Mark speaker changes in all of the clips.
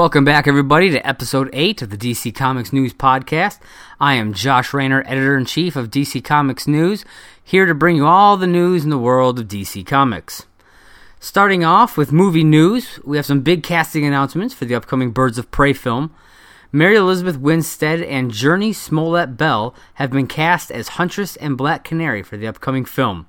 Speaker 1: Welcome back, everybody, to episode 8 of the DC Comics News Podcast. I am Josh Rayner, editor in chief of DC Comics News, here to bring you all the news in the world of DC Comics. Starting off with movie news, we have some big casting announcements for the upcoming Birds of Prey film. Mary Elizabeth Winstead and Jurnee Smollett Bell have been cast as Huntress and Black Canary for the upcoming film.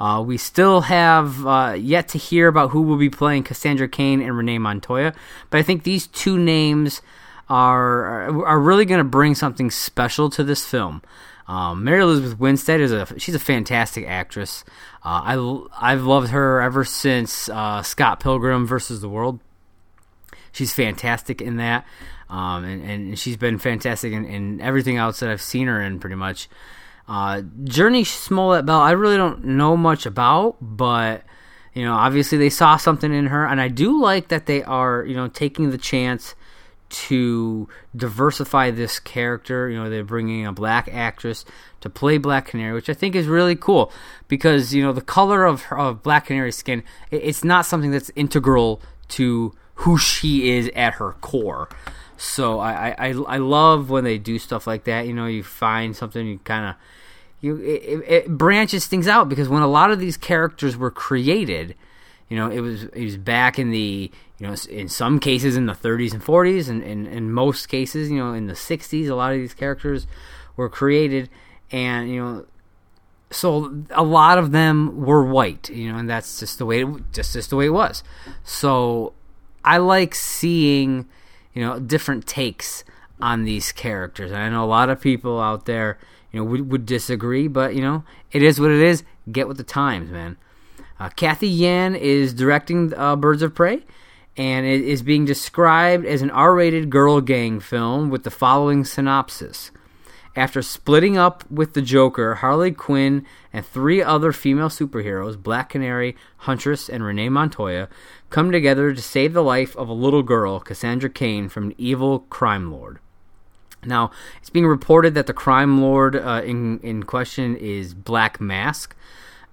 Speaker 1: Uh, we still have uh, yet to hear about who will be playing Cassandra Cain and Renee Montoya, but I think these two names are are really going to bring something special to this film. Um, Mary Elizabeth Winstead is a she's a fantastic actress. Uh, I I've loved her ever since uh, Scott Pilgrim versus the World. She's fantastic in that, um, and, and she's been fantastic in, in everything else that I've seen her in, pretty much. Uh, Jurnee Smollett Bell, I really don't know much about, but you know, obviously they saw something in her, and I do like that they are, you know, taking the chance to diversify this character. You know, they're bringing a black actress to play Black Canary, which I think is really cool because you know the color of, of Black Canary's skin, it's not something that's integral to who she is at her core. So I, I, I love when they do stuff like that. You know, you find something you kind of you it, it, branches things out because when a lot of these characters were created, you know, it was it was back in the you know in some cases in the 30s and 40s, and in most cases, you know, in the 60s, a lot of these characters were created, and you know. So a lot of them were white, you know, and that's just the way it, just just the way it was. So I like seeing, you know, different takes on these characters. And I know a lot of people out there, you know, would, would disagree, but you know, it is what it is. Get with the times, man. Uh, Cathy Yan is directing uh, Birds of Prey, and it is being described as an R-rated girl gang film with the following synopsis. After splitting up with the Joker, Harley Quinn and three other female superheroes, Black Canary, Huntress, and Renee Montoya, come together to save the life of a little girl, Cassandra Cain, from an evil crime lord. Now, it's being reported that the crime lord uh, in in question is Black Mask,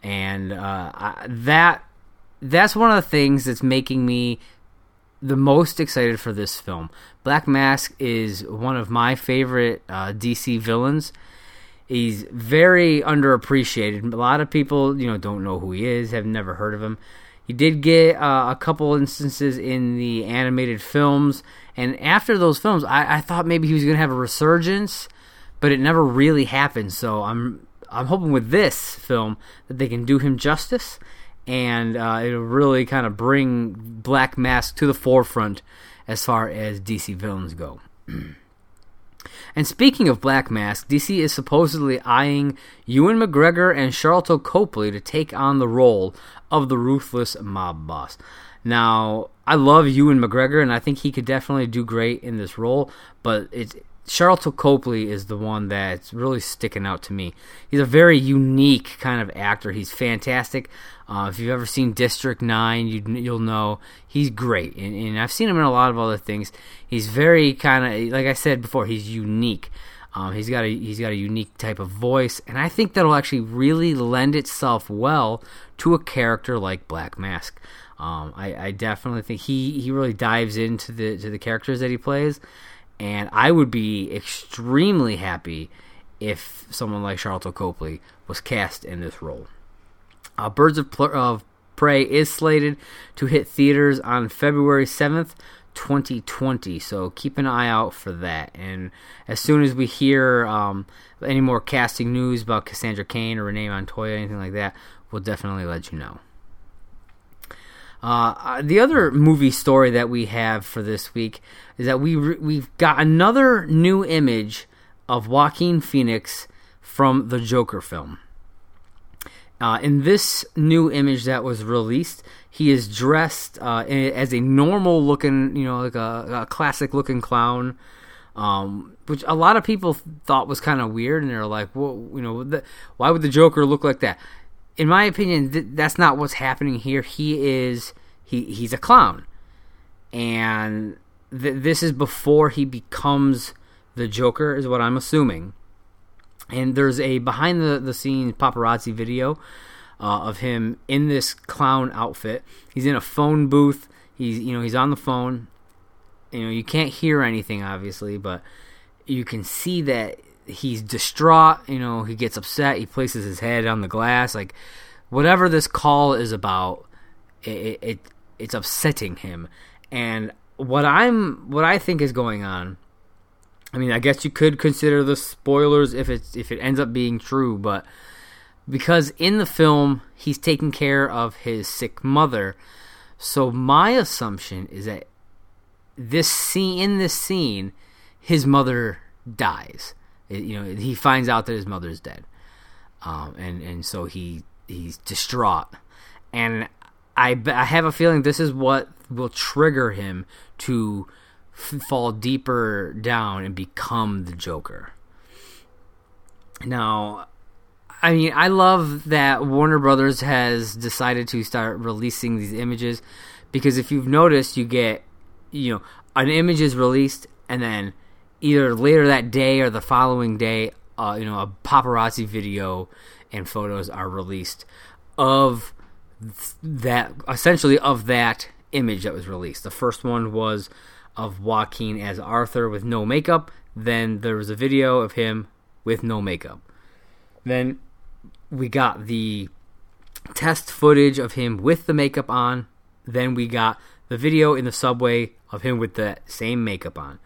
Speaker 1: and uh, I, that that's one of the things that's making me the most excited for this film. Black Mask is one of my favorite uh, DC villains. He's very underappreciated. A lot of people, you know, don't know who he is, have never heard of him. He did get uh, a couple instances in the animated films, and after those films, I, I thought maybe he was going to have a resurgence, but it never really happened. So I'm I'm hoping with this film that they can do him justice, and uh, it'll really kind of bring Black Mask to the forefront as far as DC villains go. And speaking of Black Mask, DC is supposedly eyeing Ewan McGregor and Sharlto Copley to take on the role of the ruthless mob boss. Now, I love Ewan McGregor, and I think he could definitely do great in this role, but it's Sharlto Copley is the one that's really sticking out to me. He's a very unique kind of actor. He's fantastic. Uh, if you've ever seen District Nine, you, will know he's great, and, and, I've seen him in a lot of other things. He's very kind of like I said before. He's unique. Um, he's got a he's got a unique type of voice, and I think that'll actually really lend itself well to a character like Black Mask. Um, I, I definitely think he, he really dives into the to the characters that he plays and I would be extremely happy if someone like Sharlto Copley was cast in this role. Uh, Birds of, Pl- of Prey is slated to hit theaters on February 7th, 2020. So keep an eye out for that. And as soon as we hear um, any more casting news about Cassandra Cain or Renee Montoya, anything like that, we'll definitely let you know. Uh, the other movie story that we have for this week is that we re- we've got another new image of Joaquin Phoenix from the Joker film. Uh, in this new image that was released, he is dressed uh, as a normal looking, you know, like a, a classic looking clown, um, which a lot of people thought was kind of weird, and they're like, "Well, you know, the, why would the Joker look like that?" In my opinion, th- that's not what's happening here. He is he he's a clown, and th- this is before he becomes the Joker, is what I'm assuming. And there's a behind the the scenes paparazzi video uh, of him in this clown outfit. He's in a phone booth. He's you know he's on the phone, you know, you can't hear anything obviously, but you can see that he's distraught. You know, he gets upset. He places his head on the glass. Like whatever this call is about, it, it it's upsetting him. And what I'm what I think is going on. I mean, I guess you could consider the spoilers if it's if it ends up being true, but because in the film he's taking care of his sick mother. So my assumption is that this scene in this scene, his mother dies. It, you know, he finds out that his mother's dead, um, and and so he he's distraught, and I I have a feeling this is what will trigger him to f- fall deeper down and become the Joker. Now, I mean, I love that Warner Brothers has decided to start releasing these images because if you've noticed, you get, you know, an image is released and then either later that day or the following day, uh, you know, a paparazzi video and photos are released of that, essentially of that image that was released. The first one was of Joaquin as Arthur with no makeup. Then there was a video of him with no makeup. Then we got the test footage of him with the makeup on. Then we got the video in the subway of him with the same makeup on.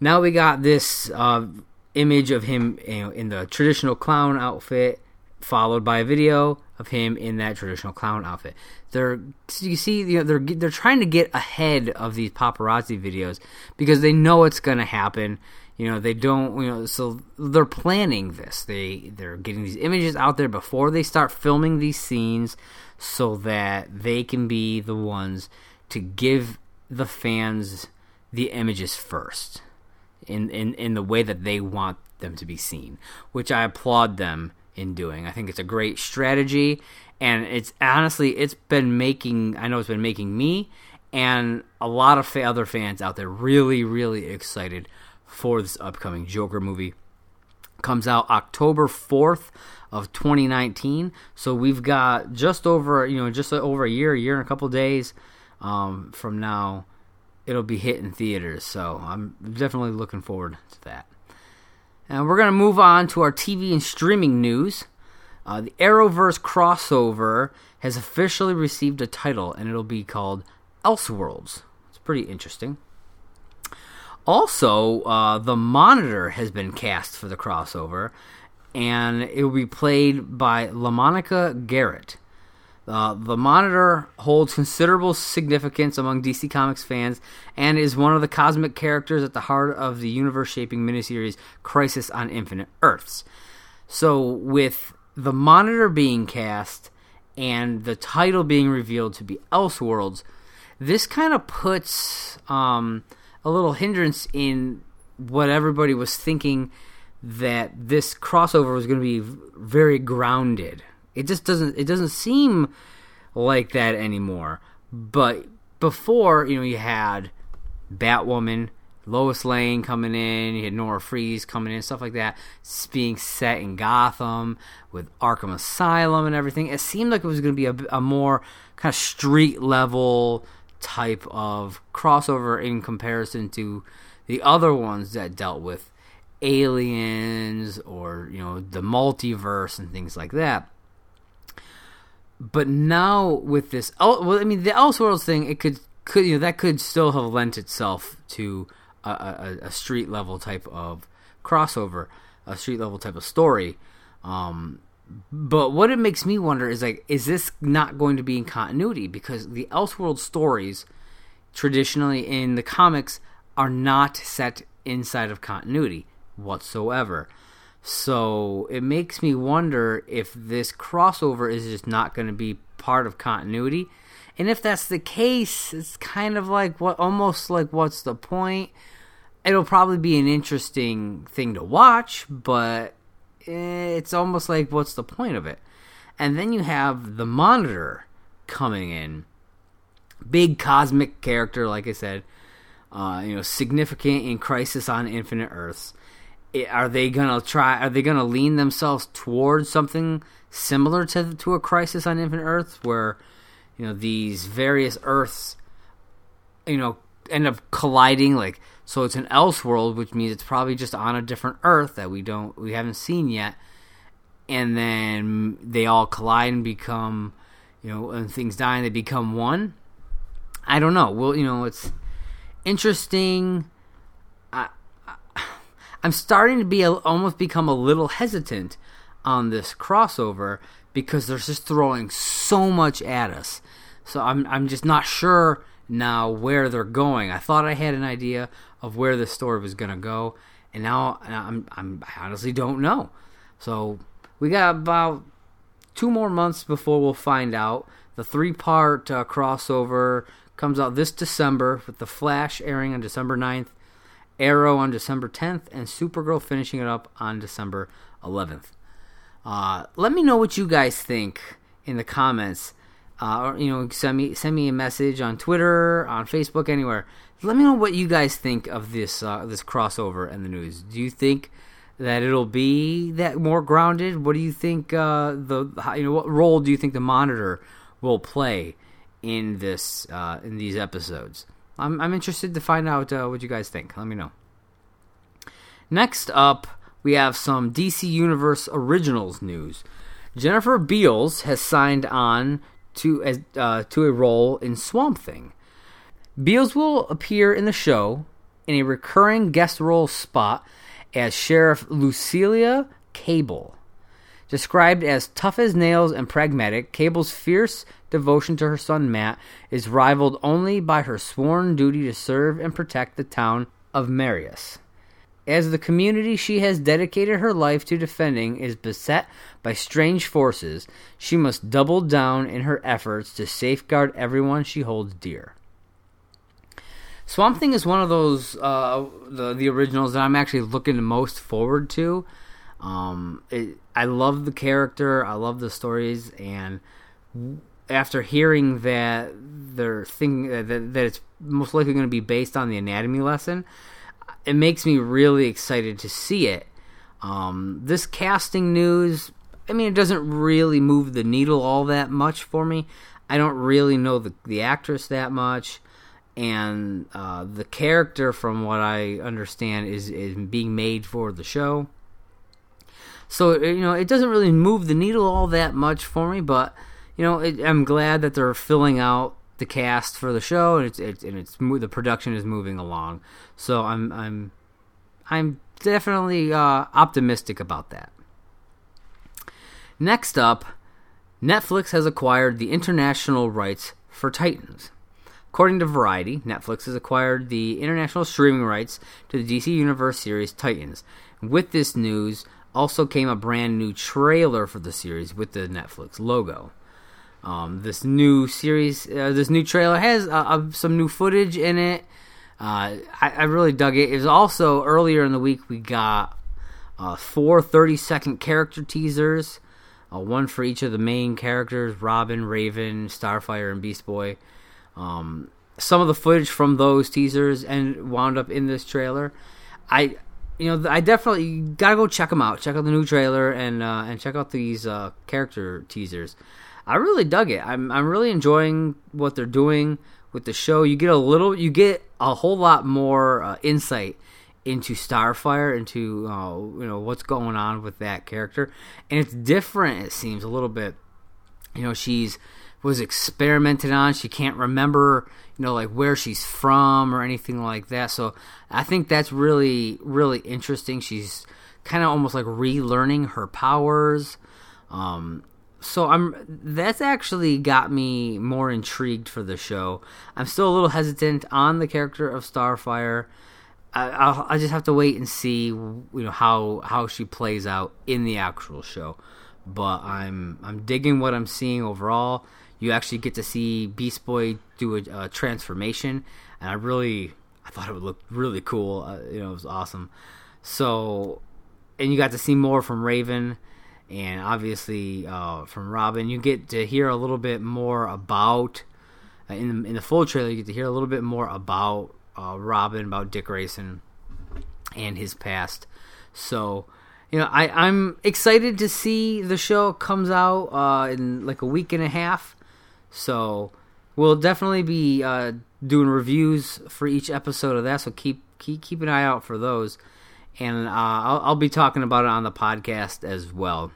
Speaker 1: Now we got this uh, image of him you know, in the traditional clown outfit, followed by a video of him in that traditional clown outfit. They're you see you know, they're they're trying to get ahead of these paparazzi videos because they know it's going to happen. You know they don't you know so they're planning this. They they're getting these images out there before they start filming these scenes so that they can be the ones to give the fans the images first in, in, in the way that they want them to be seen, which I applaud them in doing. I think it's a great strategy, and it's honestly it's been making I know it's been making me and a lot of other fans out there really really excited for this upcoming Joker movie. Comes out October 4th of 2019. So we've got just over, you know, just over a year, a year and a couple days um, from now. It'll be hitting theaters. So I'm definitely looking forward to that. And we're going to move on to our TV and streaming news. Uh, the Arrowverse crossover has officially received a title, and it'll be called Elseworlds. It's pretty interesting. Also, uh, the Monitor has been cast for the crossover, and it will be played by LaMonica Garrett. Uh, the Monitor holds considerable significance among DC Comics fans and is one of the cosmic characters at the heart of the universe shaping miniseries Crisis on Infinite Earths. So, with the Monitor being cast and the title being revealed to be Elseworlds, this kind of puts um, a little hindrance in what everybody was thinking that this crossover was going to be very grounded it just doesn't it doesn't seem like that anymore. But before, you know, you had Batwoman, Lois Lane coming in, you had Nora Fries coming in, stuff like that, it's being set in Gotham with Arkham Asylum and everything. It seemed like it was going to be a, a more kind of street level type of crossover in comparison to the other ones that dealt with aliens or you know the multiverse and things like that but now with this, well, I mean, the Elseworlds thing, it could could you know that could still have lent itself to a, a, a street level type of crossover, a street level type of story. Um, but what it makes me wonder is like, is this not going to be in continuity? Because the Elseworld stories, traditionally in the comics, are not set inside of continuity whatsoever. So it makes me wonder if this crossover is just not going to be part of continuity. And if that's the case, it's kind of like what almost like what's the point? It'll probably be an interesting thing to watch, but it's almost like what's the point of it? And then you have the Monitor coming in. Big cosmic character, like I said, uh, you know, significant in Crisis on Infinite Earths are they gonna try? Are they gonna lean themselves towards something similar to to a Crisis on Infinite Earths, where you know these various Earths, you know, end up colliding. Like so, it's an Elseworld, which means it's probably just on a different Earth that we don't we haven't seen yet. And then they all collide and become, you know, and things die and they become one. I don't know. Well, you know, it's interesting. I'm starting to be almost become a little hesitant on this crossover because they're just throwing so much at us. So I'm I'm just not sure now where they're going. I thought I had an idea of where the story was going to go, and now I'm, I'm I honestly don't know. So we got about two more months before we'll find out. The three part uh, crossover comes out this December with The Flash airing on December 9th, Arrow on December 10th, and Supergirl finishing it up on December 11th. Uh, let me know what you guys think in the comments uh, or you know send me send me a message on Twitter, on Facebook, anywhere. Let me know what you guys think of this uh, this crossover and the news. Do you think that it'll be that more grounded? What do you think uh, the you know what role do you think the monitor will play in this uh, in these episodes? I'm I'm interested to find out uh, what you guys think. Let me know. Next up, we have some DC Universe Originals news. Jennifer Beals has signed on to as uh, to a role in Swamp Thing. Beals will appear in the show in a recurring guest role spot as Sheriff Lucilia Cable. Described as tough as nails and pragmatic, Cable's fierce devotion to her son Matt is rivaled only by her sworn duty to serve and protect the town of Marais. As the community she has dedicated her life to defending is beset by strange forces, she must double down in her efforts to safeguard everyone she holds dear. Swamp Thing is one of those uh, the the originals that I'm actually looking most forward to. Um, it, I love the character, I love the stories, and after hearing that they're thinking that, that it's most likely going to be based on the anatomy lesson, it makes me really excited to see it. Um, this casting news, I mean, it doesn't really move the needle all that much for me. I don't really know the the actress that much, and uh, the character, from what I understand, is is being made for the show. So you know, it doesn't really move the needle all that much for me, but you know, it, I'm glad that they're filling out the cast for the show, and it's, and it's the production is moving along. So I'm I'm I'm definitely uh, optimistic about that. Next up, Netflix has acquired the international rights for Titans. According to Variety, Netflix has acquired the international streaming rights to the DC Universe series Titans. With this news, also came a brand new trailer for the series with the Netflix logo. Um, this new series, uh, this new trailer has uh, uh, some new footage in it. Uh, I, I, really dug it. It was also earlier in the week we got uh, four 30 second character teasers, uh, one for each of the main characters Robin, Raven, Starfire, and Beast Boy. Um, some of the footage from those teasers and wound up in this trailer. I, you know, I definitely gotta go check them out. Check out the new trailer and uh, and check out these uh, character teasers. I really dug it. I'm I'm really enjoying what they're doing with the show. You get a little, you get a whole lot more uh, insight into Starfire, into uh, you know what's going on with that character, and it's different. It seems a little bit. You know, she's was experimented on. She can't remember, you know, like where she's from or anything like that. So I think that's really, really interesting. She's kind of almost like relearning her powers. Um, so I'm that's actually got me more intrigued for the show. I'm still a little hesitant on the character of Starfire. I, I'll, I just have to wait and see, you know, how how she plays out in the actual show. But I'm I'm digging what I'm seeing overall. You actually get to see Beast Boy do a, a transformation, and I really I thought it would look really cool. Uh, you know, it was awesome. So, and you got to see more from Raven and obviously uh, from Robin, you get to hear a little bit more about uh, in the, in the full trailer. You get to hear a little bit more about uh, Robin, about Dick Grayson, and his past. So, you know, I I'm excited to see the show comes out uh, in like a week and a half. So we'll definitely be uh, doing reviews for each episode of that, so keep keep keep an eye out for those. And uh, I'll, I'll be talking about it on the podcast as well.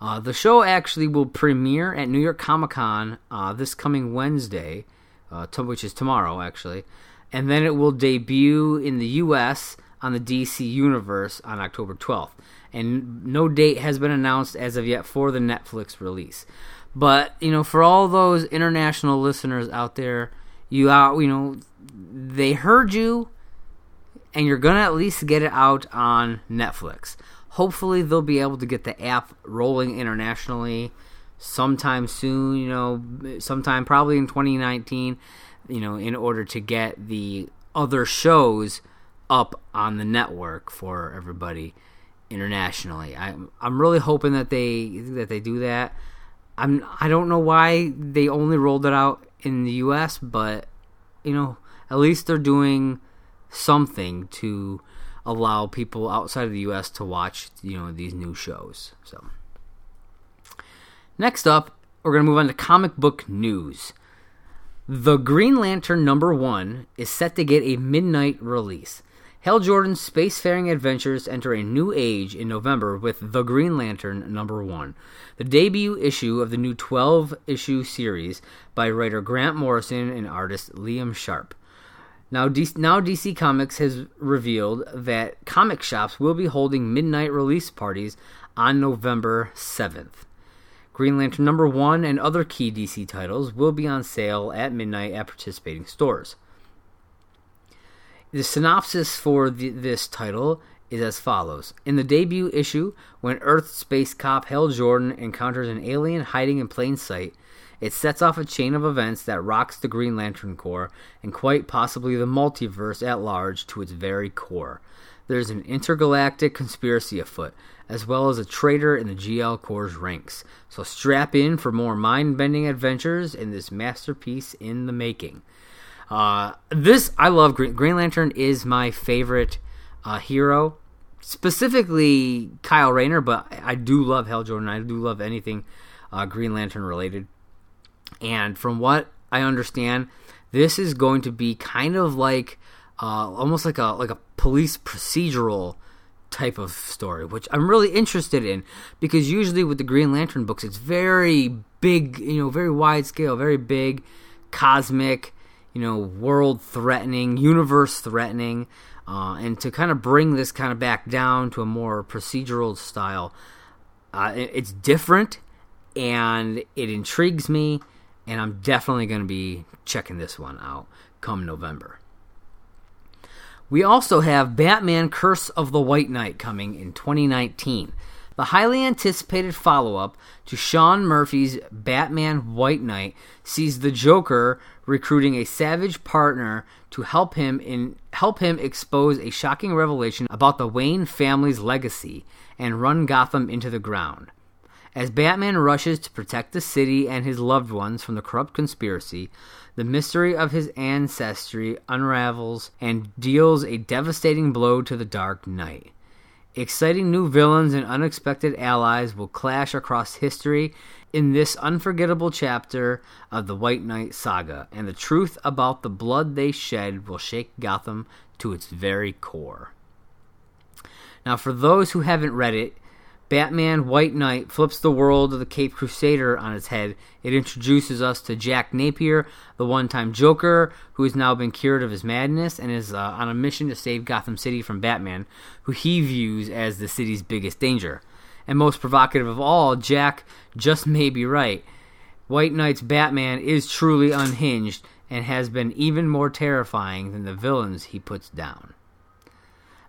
Speaker 1: Uh, the show actually will premiere at New York Comic Con uh, this coming Wednesday, uh, to, which is tomorrow, actually. And then it will debut in the U.S. on the DC Universe on October 12th. And no date has been announced as of yet for the Netflix release. But, you know, for all those international listeners out there, you out, you know, they heard you, and you're to at least get it out on Netflix. Hopefully, they'll be able to get the app rolling internationally sometime soon, you know, sometime probably in 2019, you know, in order to get the other shows up on the network for everybody internationally. I'm I'm really hoping that they that they do that. I'm I don't know why they only rolled it out in the US, but you know, at least they're doing something to allow people outside of the U.S. to watch, you know, these new shows. So, next up, we're to move on to comic book news. The Green Lantern number one is set to get a midnight release. Hal Jordan's spacefaring adventures enter a new age in November with The Green Lantern number one, the debut issue of the new 12 issue series by writer Grant Morrison and artist Liam Sharp. Now, DC, now DC Comics has revealed that comic shops will be holding midnight release parties on November 7th. Green Lantern number 1 and other key DC titles will be on sale at midnight at participating stores. The synopsis for the, this title is as follows In the debut issue, when Earth space cop Hal Jordan encounters an alien hiding in plain sight, it sets off a chain of events that rocks the Green Lantern Corps and quite possibly the multiverse at large to its very core. There's an intergalactic conspiracy afoot, as well as a traitor in the GL Corps' ranks. So strap in for more mind bending adventures in this masterpiece in the making. Uh, this, I love Green, Green Lantern, is my favorite uh, hero. Specifically, Kyle Rayner, but I do love Hal Jordan. I do love anything uh, Green Lantern related. And from what I understand, this is going to be kind of like uh, almost like a like a police procedural type of story, which I'm really interested in because usually with the Green Lantern books, it's very big, you know, very wide scale, very big, cosmic, you know, world threatening, universe threatening, uh, and to kind of bring this kind of back down to a more procedural style, uh, it's different and it intrigues me and I'm definitely going to be checking this one out come November. We also have Batman Curse of the White Knight coming in 2019. The highly anticipated follow up to Sean Murphy's Batman White Knight sees the Joker recruiting a savage partner to help him in help him expose a shocking revelation about the Wayne family's legacy and run Gotham into the ground. As Batman rushes to protect the city and his loved ones from the corrupt conspiracy, the mystery of his ancestry unravels and deals a devastating blow to the Dark Knight. Exciting new villains and unexpected allies will clash across history in this unforgettable chapter of the White Knight saga, and the truth about the blood they shed will shake Gotham to its very core. Now, for those who haven't read it, Batman White Knight flips the world of the Cape Crusader on its head. It introduces us to Jack Napier, the one time Joker, who has now been cured of his madness and is uh, on a mission to save Gotham City from Batman, who he views as the city's biggest danger. And most provocative of all, Jack just may be right. White Knight's Batman is truly unhinged and has been even more terrifying than the villains he puts down.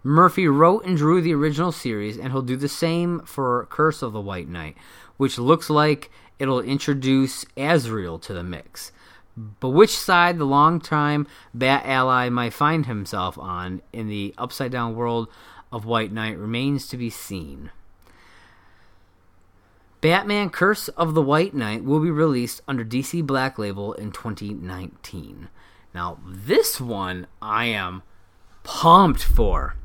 Speaker 1: Murphy wrote and drew the original series, and he'll do the same for Curse of the White Knight, which looks like it'll introduce Azrael to the mix. But which side the long-time Bat ally might find himself on in the upside down world of White Knight remains to be seen. Batman Curse of the White Knight will be released under DC Black Label in 2019. Now, this one I am pumped for.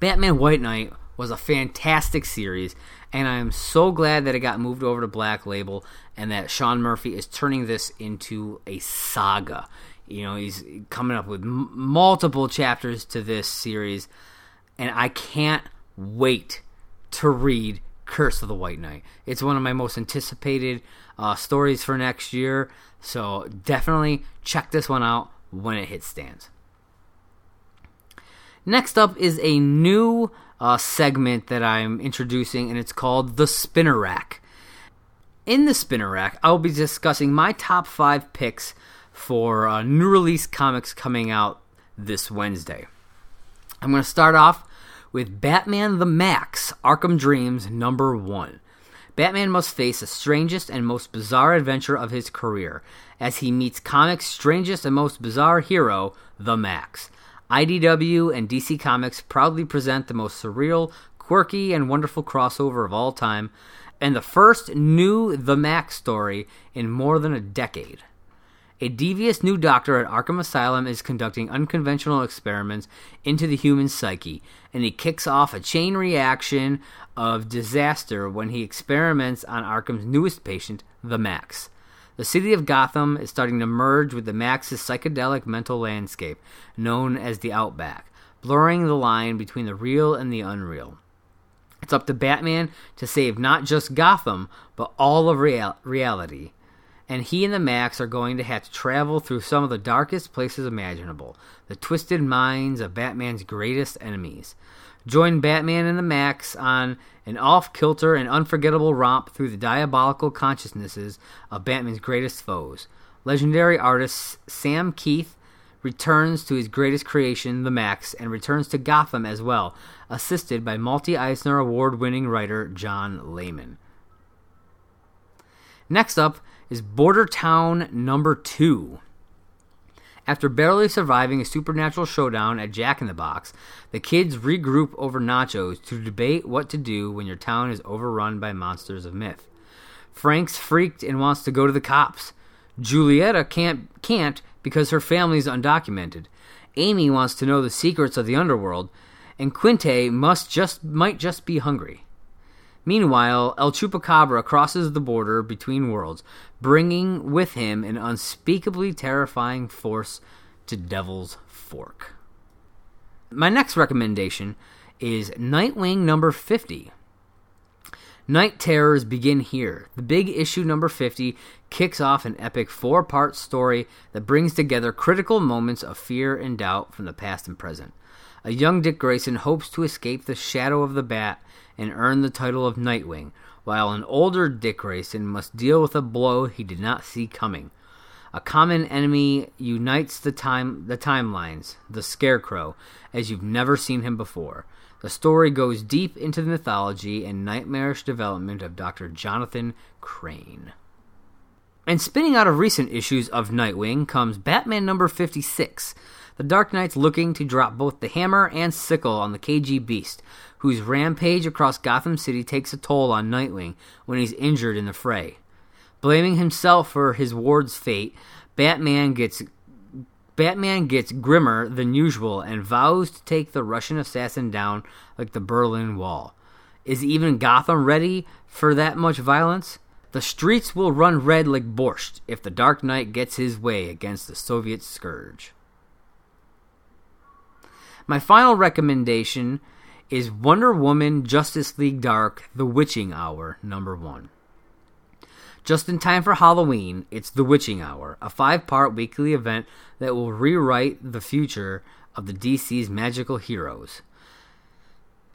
Speaker 1: Batman White Knight was a fantastic series, and I am so glad that it got moved over to Black Label and that Sean Murphy is turning this into a saga. You know, he's coming up with m- multiple chapters to this series, and I can't wait to read Curse of the White Knight. It's one of my most anticipated uh, stories for next year, so definitely check this one out when it hits stands. Next up is a new uh, segment that I'm introducing, and it's called the Spinner Rack. In the Spinner Rack, I'll be discussing my top five picks for uh, new release comics coming out this Wednesday. I'm going to start off with Batman the Maxx Arkham Dreams number one. Batman must face the strangest and most bizarre adventure of his career as he meets comics' strangest and most bizarre hero, the Maxx. IDW and DC Comics proudly present the most surreal, quirky, and wonderful crossover of all time, and the first new The Maxx story in more than a decade. A devious new doctor at Arkham Asylum is conducting unconventional experiments into the human psyche, and he kicks off a chain reaction of disaster when he experiments on Arkham's newest patient, the Maxx. The city of Gotham is starting to merge with the Maxx's psychedelic mental landscape, known as the Outback, blurring the line between the real and the unreal. It's up to Batman to save not just Gotham, but all of real- reality. And he and the Maxx are going to have to travel through some of the darkest places imaginable, the twisted minds of Batman's greatest enemies. Join Batman and the Maxx on an off kilter and unforgettable romp through the diabolical consciousnesses of Batman's greatest foes. Legendary artist Sam Kieth returns to his greatest creation, the Maxx, and returns to Gotham as well, assisted by multi Eisner Award winning writer John Layman. Next up is Border Town number 2. After barely surviving a supernatural showdown at Jack in the Box, the kids regroup over nachos to debate what to do when your town is overrun by monsters of myth. Frank's freaked and wants to go to the cops. Julieta can't can't because her family's undocumented. Amy wants to know the secrets of the underworld, and Quinte must just might just be hungry. Meanwhile, El Chupacabra crosses the border between worlds, bringing with him an unspeakably terrifying force to Devil's Fork. My next recommendation is Nightwing number 50. Night Terrors begin here. The big issue number 50 kicks off an epic four part story that brings together critical moments of fear and doubt from the past and present. A young Dick Grayson hopes to escape the shadow of the bat and earn the title of Nightwing, while an older Dick Grayson must deal with a blow he did not see coming. A common enemy unites the time the timelines, the Scarecrow, as you've never seen him before. The story goes deep into the mythology and nightmarish development of Dr. Jonathan Crane. And spinning out of recent issues of Nightwing comes Batman number 56. The Dark Knight's looking to drop both the hammer and sickle on the KG Beast, whose rampage across Gotham City takes a toll on Nightwing when he's injured in the fray. Blaming himself for his ward's fate, Batman gets Batman gets grimmer than usual and vows to take the Russian assassin down like the Berlin Wall. Is even Gotham ready for that much violence? The streets will run red like borscht if the Dark Knight gets his way against the Soviet scourge. My final recommendation is Wonder Woman Justice League Dark The Witching Hour number 1. Just in time for Halloween, it's The Witching Hour, a five part weekly event that will rewrite the future of the DC's magical heroes.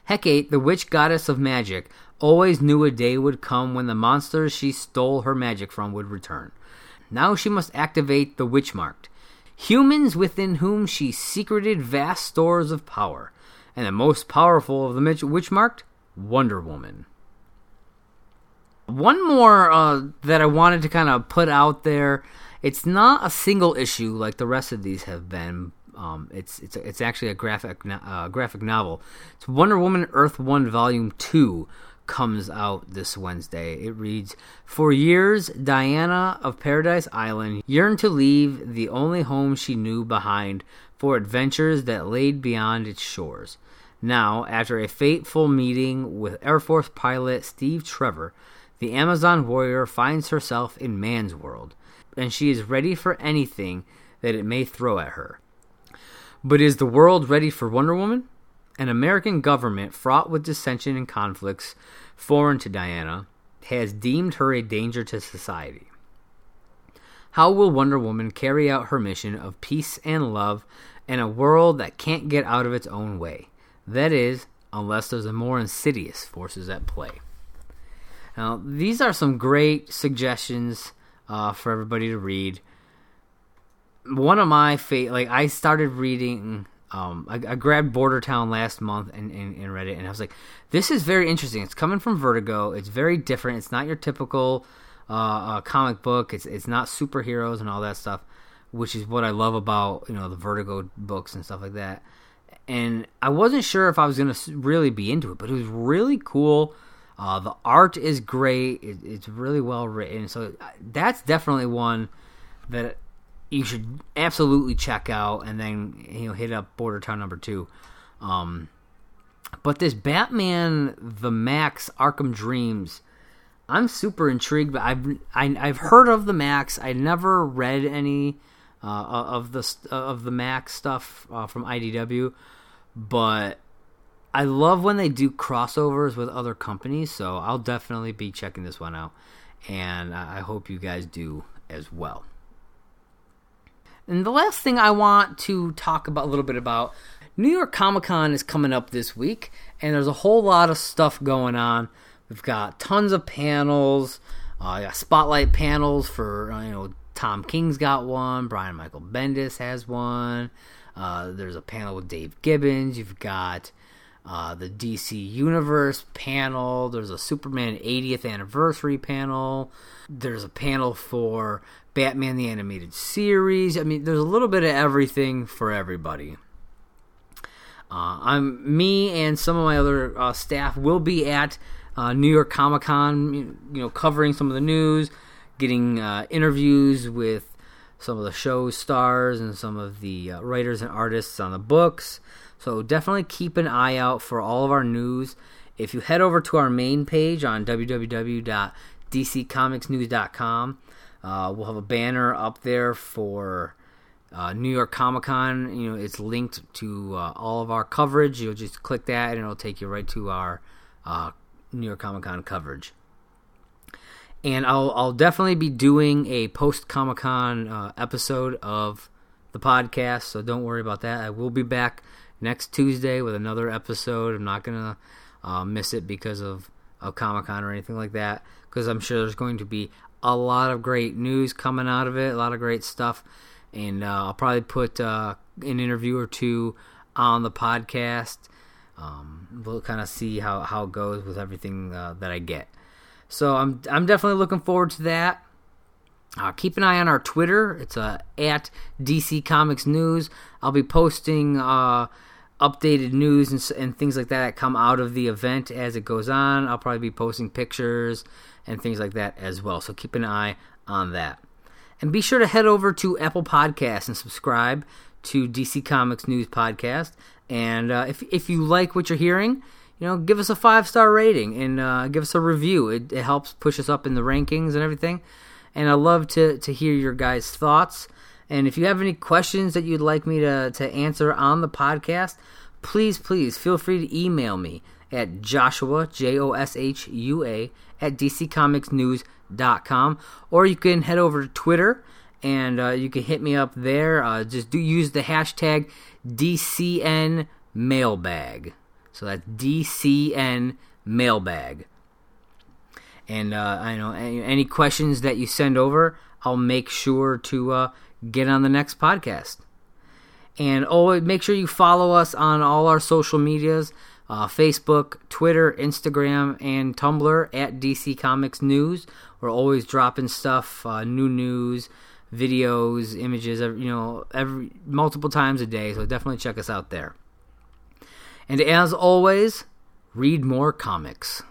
Speaker 1: Hecate, the witch goddess of magic, always knew a day would come when the monsters she stole her magic from would return. Now she must activate the Witch Marked, humans within whom she secreted vast stores of power and the most powerful of them, witch marked Wonder Woman. One more uh, that I wanted to kind of put out there. It's not a single issue like the rest of these have been. Um, it's it's it's actually a graphic uh, graphic novel. It's Wonder Woman Earth One Volume Two comes out this Wednesday. It reads For years, Diana of Paradise Island yearned to leave the only home she knew behind for adventures that laid beyond its shores. Now, after a fateful meeting with Air Force pilot Steve Trevor, the Amazon warrior finds herself in man's world, and she is ready for anything that it may throw at her. But is the world ready for Wonder Woman? An American government fraught with dissension and conflicts foreign to Diana has deemed her a danger to society. How will Wonder Woman carry out her mission of peace and love in a world that can't get out of its own way? That is, unless there's a more insidious forces at play. Now, these are some great suggestions uh, for everybody to read. One of my favorite, like I started reading, um, I, I, grabbed Border Town last month and, and, and, read it, and I was like, this is very interesting. It's coming from Vertigo. It's very different. It's not your typical uh, uh, comic book. It's it's not superheroes and all that stuff, which is what I love about you know the Vertigo books and stuff like that. And I wasn't sure if I was gonna really be into it, but it was really cool uh, the art is great. It, it's really well written. So that's definitely one that you should absolutely check out, and then you know hit up Border Town number two. Um, but this Batman the Maxx Arkham Dreams, I'm super intrigued. But I've I, have i have heard of the Maxx. I never read any uh, of the of the Maxx stuff uh, from IDW, but I love when they do crossovers with other companies, so I'll definitely be checking this one out, and I hope you guys do as well. And the last thing I want to talk about a little bit about New York Comic Con is coming up this week, and there's a whole lot of stuff going on. We've got tons of panels, uh, spotlight panels for uh, you know Tom King's got one, Brian Michael Bendis has one. Uh, there's a panel with Dave Gibbons. You've got uh, the DC Universe panel. There's a Superman 80th anniversary panel. There's a panel for Batman the Animated Series. I mean, there's a little bit of everything for everybody. Uh, I'm me and some of my other uh, staff will be at uh, New York Comic Con. You know, covering some of the news, getting uh, interviews with some of the show stars and some of the uh, writers and artists on the books. So definitely keep an eye out for all of our news. If you head over to our main page on www.dccomicsnews.com, uh, we'll have a banner up there for uh, New York Comic Con. You know, it's linked to uh, all of our coverage. You'll just click that, and it'll take you right to our uh, New York Comic Con coverage. And I'll, I'll definitely be doing a post Comic Con uh, episode of the podcast, so don't worry about that. I will be back next Tuesday with another episode. I'm not gonna uh, miss it because of, of Comic Con or anything like that, because I'm sure there's going to be a lot of great news coming out of it, a lot of great stuff, and uh, I'll probably put uh, an interview or two on the podcast. Um, we'll kind of see how, how it goes with everything uh, that I get. So I'm I'm definitely looking forward to that. Uh, keep an eye on our Twitter. It's uh, at DC Comics News. I'll be posting uh, updated news and, and, things like that that come out of the event as it goes on. I'll probably be posting pictures and things like that as well. So keep an eye on that. And be sure to head over to Apple Podcasts and subscribe to DC Comics News Podcast. And uh, if if you like what you're hearing, you know, give us a five star rating and uh, give us a review. It, it helps push us up in the rankings and everything and I love to to hear your guys' thoughts. And if you have any questions that you'd like me to to answer on the podcast, please please feel free to email me at Joshua J O S H U A at dccomicsnews.com or you can head over to Twitter and uh, you can hit me up there. Uh, just do use the hashtag DCN mailbag. So that's DCN mailbag. And uh, I know any, questions that you send over, I'll make sure to uh, get on the next podcast. And always make sure you follow us on all our social medias uh, Facebook, Twitter, Instagram, and Tumblr at DC Comics News. We're always dropping stuff, uh, new news, videos, images, you know, every multiple times a day. So definitely check us out there. And as always, read more comics.